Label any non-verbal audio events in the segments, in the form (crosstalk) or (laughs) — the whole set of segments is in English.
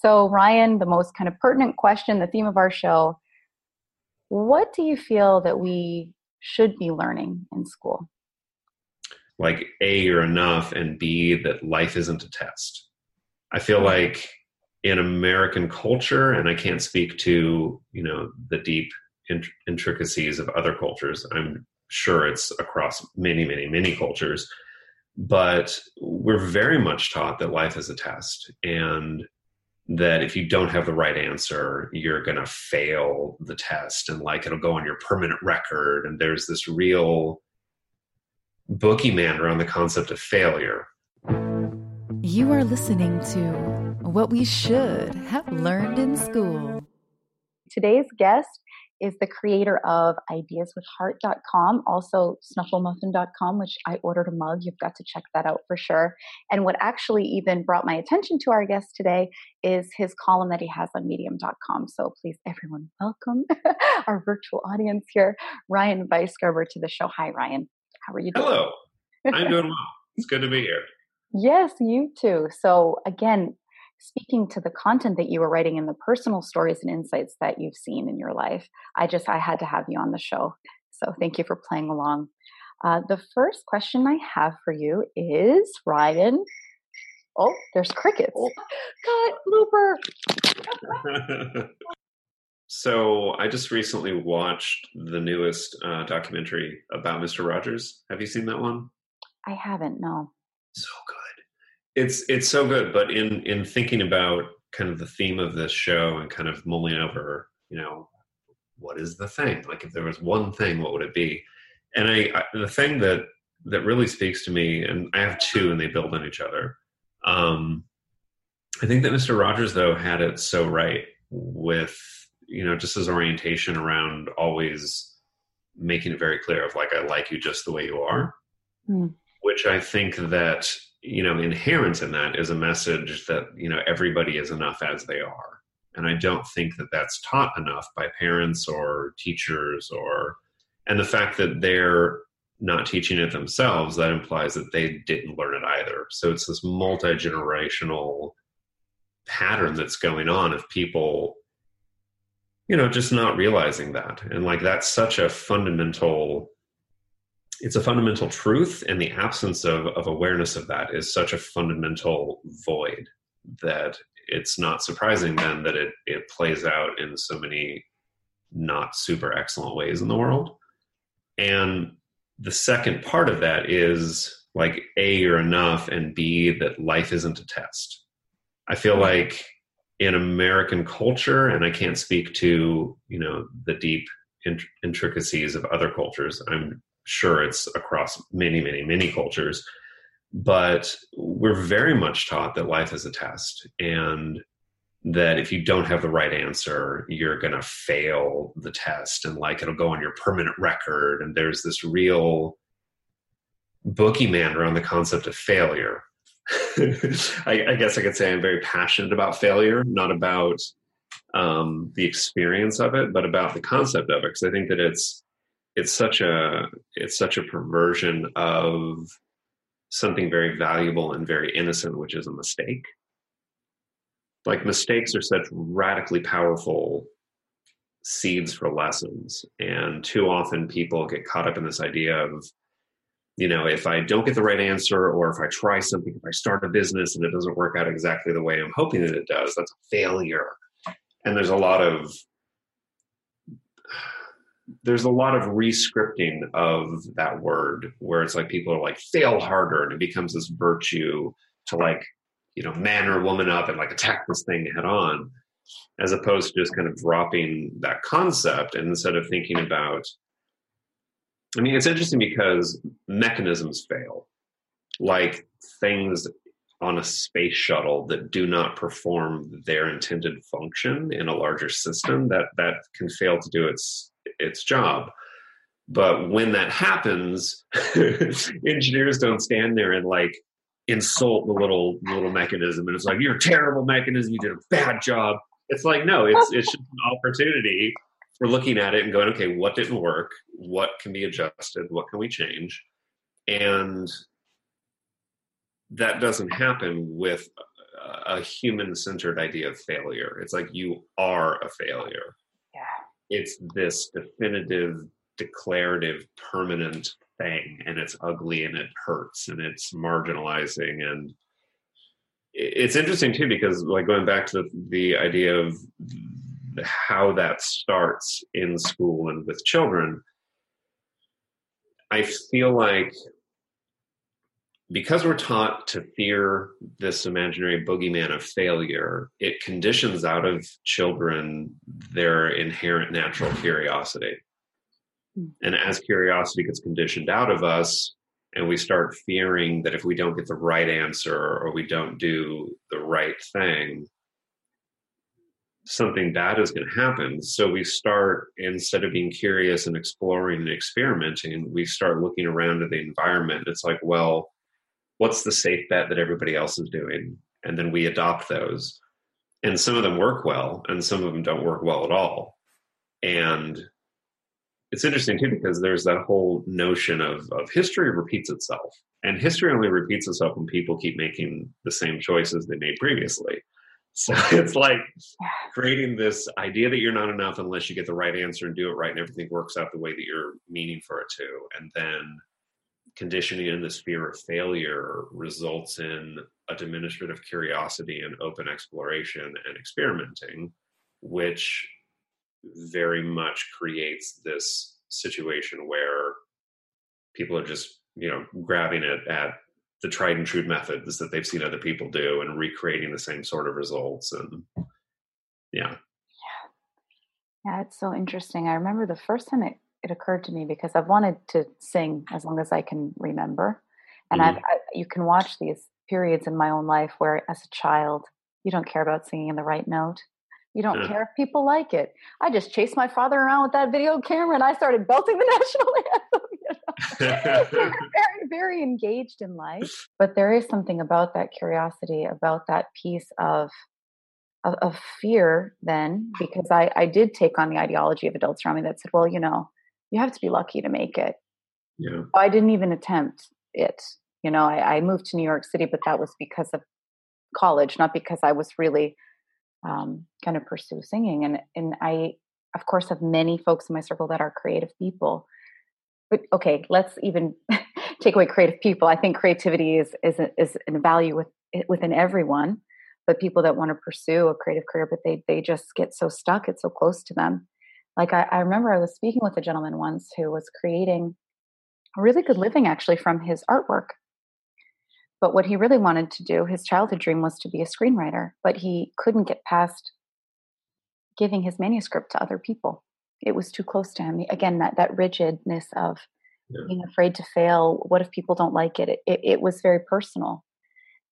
So, Ryan, the most kind of pertinent question, the theme of our show what do you feel that we should be learning in school? Like, A, you're enough, and B, that life isn't a test. I feel like in American culture, and I can't speak to, you know, the deep int- intricacies of other cultures. I'm sure it's across many, many, many cultures but we're very much taught that life is a test and that if you don't have the right answer you're going to fail the test. And like it'll go on your permanent record. And there's this real boogeyman around the concept of failure. You are listening to what we should have learned in school. Today's guest is the creator of ideaswithheart.com, also snufflemuffin.com, which I ordered a mug. You've got to check that out for sure. And what actually even brought my attention to our guest today is his column that he has on medium.com. So please, everyone, welcome (laughs) our virtual audience here, Ryan Weisgerber, to the show. Hi, Ryan. How are you doing? Hello. I'm doing (laughs) well. It's good to be here. Yes, you too. So, again, speaking to the content that you were writing and the personal stories and insights that you've seen in your life. I just, I had to have you on the show. So thank you for playing along. Uh, the first question I have for you is Ryan. Oh, there's crickets. Oh. (laughs) Blooper. (laughs) so I just recently watched the newest uh, documentary about Mr. Rogers. Have you seen that one? I haven't, no. So good it's it's so good but in in thinking about kind of the theme of this show and kind of mulling over you know what is the thing? Like if there was one thing what would it be? And I, I the thing that that really speaks to me and i have two and they build on each other. Um i think that mr rogers though had it so right with you know just his orientation around always making it very clear of like i like you just the way you are. Mm. which i think that you know inherent in that is a message that you know everybody is enough as they are. And i don't think that that's taught enough by parents or teachers or and the fact that they're not teaching it themselves that implies that they didn't learn it either. So it's this multi-generational pattern that's going on of people you know just not realizing that. And like that's such a fundamental it's a fundamental truth and the absence of, of awareness of that is such a fundamental void that it's not surprising then that it, it plays out in so many not super excellent ways in the world. And the second part of that is like a you're enough and b that life isn't a test. I feel like in american culture and i can't speak to you know the deep intricacies of other cultures i'm sure it's across many, many, many cultures. But we're very much taught that life is a test and that if you don't have the right answer, you're going to fail the test and like it'll go on your permanent record. And there's this real boogeyman around the concept of failure. (laughs) I, I, guess I could say I'm very passionate about failure, not about um, the experience of it, but about the concept of it. Because I think that it's it's such a it's such a perversion of something very valuable and very innocent which is a mistake. Like mistakes are such radically powerful seeds for lessons and too often people get caught up in this idea of you know if i don't get the right answer or if i try something if i start a business and it doesn't work out exactly the way i'm hoping that it does that's a failure. And there's a lot of there's a lot of rescripting of that word where it's like people are like fail harder and it becomes this virtue to like you know man or woman up and like attack this thing head on as opposed to just kind of dropping that concept and instead of thinking about i mean it's interesting because mechanisms fail. Like things on a space shuttle that do not perform their intended function in a larger system that that can fail to do its its job. But when that happens, (laughs) engineers don't stand there and like insult the little little mechanism and it's like you're a terrible mechanism, you did a bad job. It's like no, it's it's just an opportunity for looking at it and going, okay, what didn't work? What can be adjusted? What can we change? And that doesn't happen with a human centered idea of failure. It's like you are a failure. It's this definitive, declarative, permanent thing, and it's ugly and it hurts and it's marginalizing. And it's interesting too, because like going back to the, the idea of how that starts in school and with children, I feel like because we're taught to fear this imaginary boogeyman of failure, it conditions out of children their inherent natural curiosity. Hmm. And as curiosity gets conditioned out of us, and we start fearing that if we don't get the right answer or we don't do the right thing, something bad is going to happen. So we start, instead of being curious and exploring and experimenting, we start looking around at the environment. It's like, well, what's the safe bet that everybody else is doing? And then we adopt those. And some of them work well and some of them don't work well at all. And it's interesting too because there's that whole notion of, of history repeats itself. And history only repeats itself when people keep making the same choices they made previously. So (laughs) it's like creating this idea that you're not enough unless you get the right answer and do it right and everything works out the way that you're meaning for it to. And then conditioning in this fear of failure results in a diminishment of curiosity and open exploration and experimenting, which very much creates this situation where people are just, you know, grabbing it at the tried and true methods that they've seen other people do and recreating the same sort of results. And yeah. Yeah. Yeah, it's so interesting. I remember the first time it it occurred to me because I've wanted to sing as long as I can remember, and mm-hmm. I've, I, you can watch these periods in my own life where, as a child, you don't care about singing in the right note. You don't yeah. care if people like it. I just chased my father around with that video camera and I started belting the (laughs) national anthem. You know? (laughs) (laughs) very, very engaged in life. But there is something about that curiosity, about that piece of of, of fear then, because I, I did take on the ideology of adults around me that said, well, you know, you have to be lucky to make it. Yeah. I didn't even attempt it. You know, I, I, moved to New York City, but that was because of college, not because I was really um, kind of pursue singing. And and I, of course, have many folks in my circle that are creative people. But okay, let's even (laughs) take away creative people. I think creativity is is a, is a value with within everyone. But people that want to pursue a creative career, but they they just get so stuck, it's so close to them like I, I remember I was speaking with a gentleman once who was creating a really good living actually from his artwork. But what he really wanted to do, his childhood dream was to be a screenwriter, but he couldn't get past giving his manuscript to other people. It was too close to him. Again, that, that rigidness of yeah. being afraid to fail. What if people don't like it? It, it, it was very personal.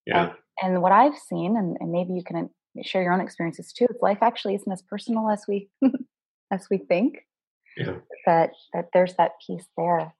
Yeah. And, and what I've seen, and, and, maybe you can uh, share your own experiences too, life actually isn't as personal as we (laughs) as we think. Yeah. That that there's that piece there.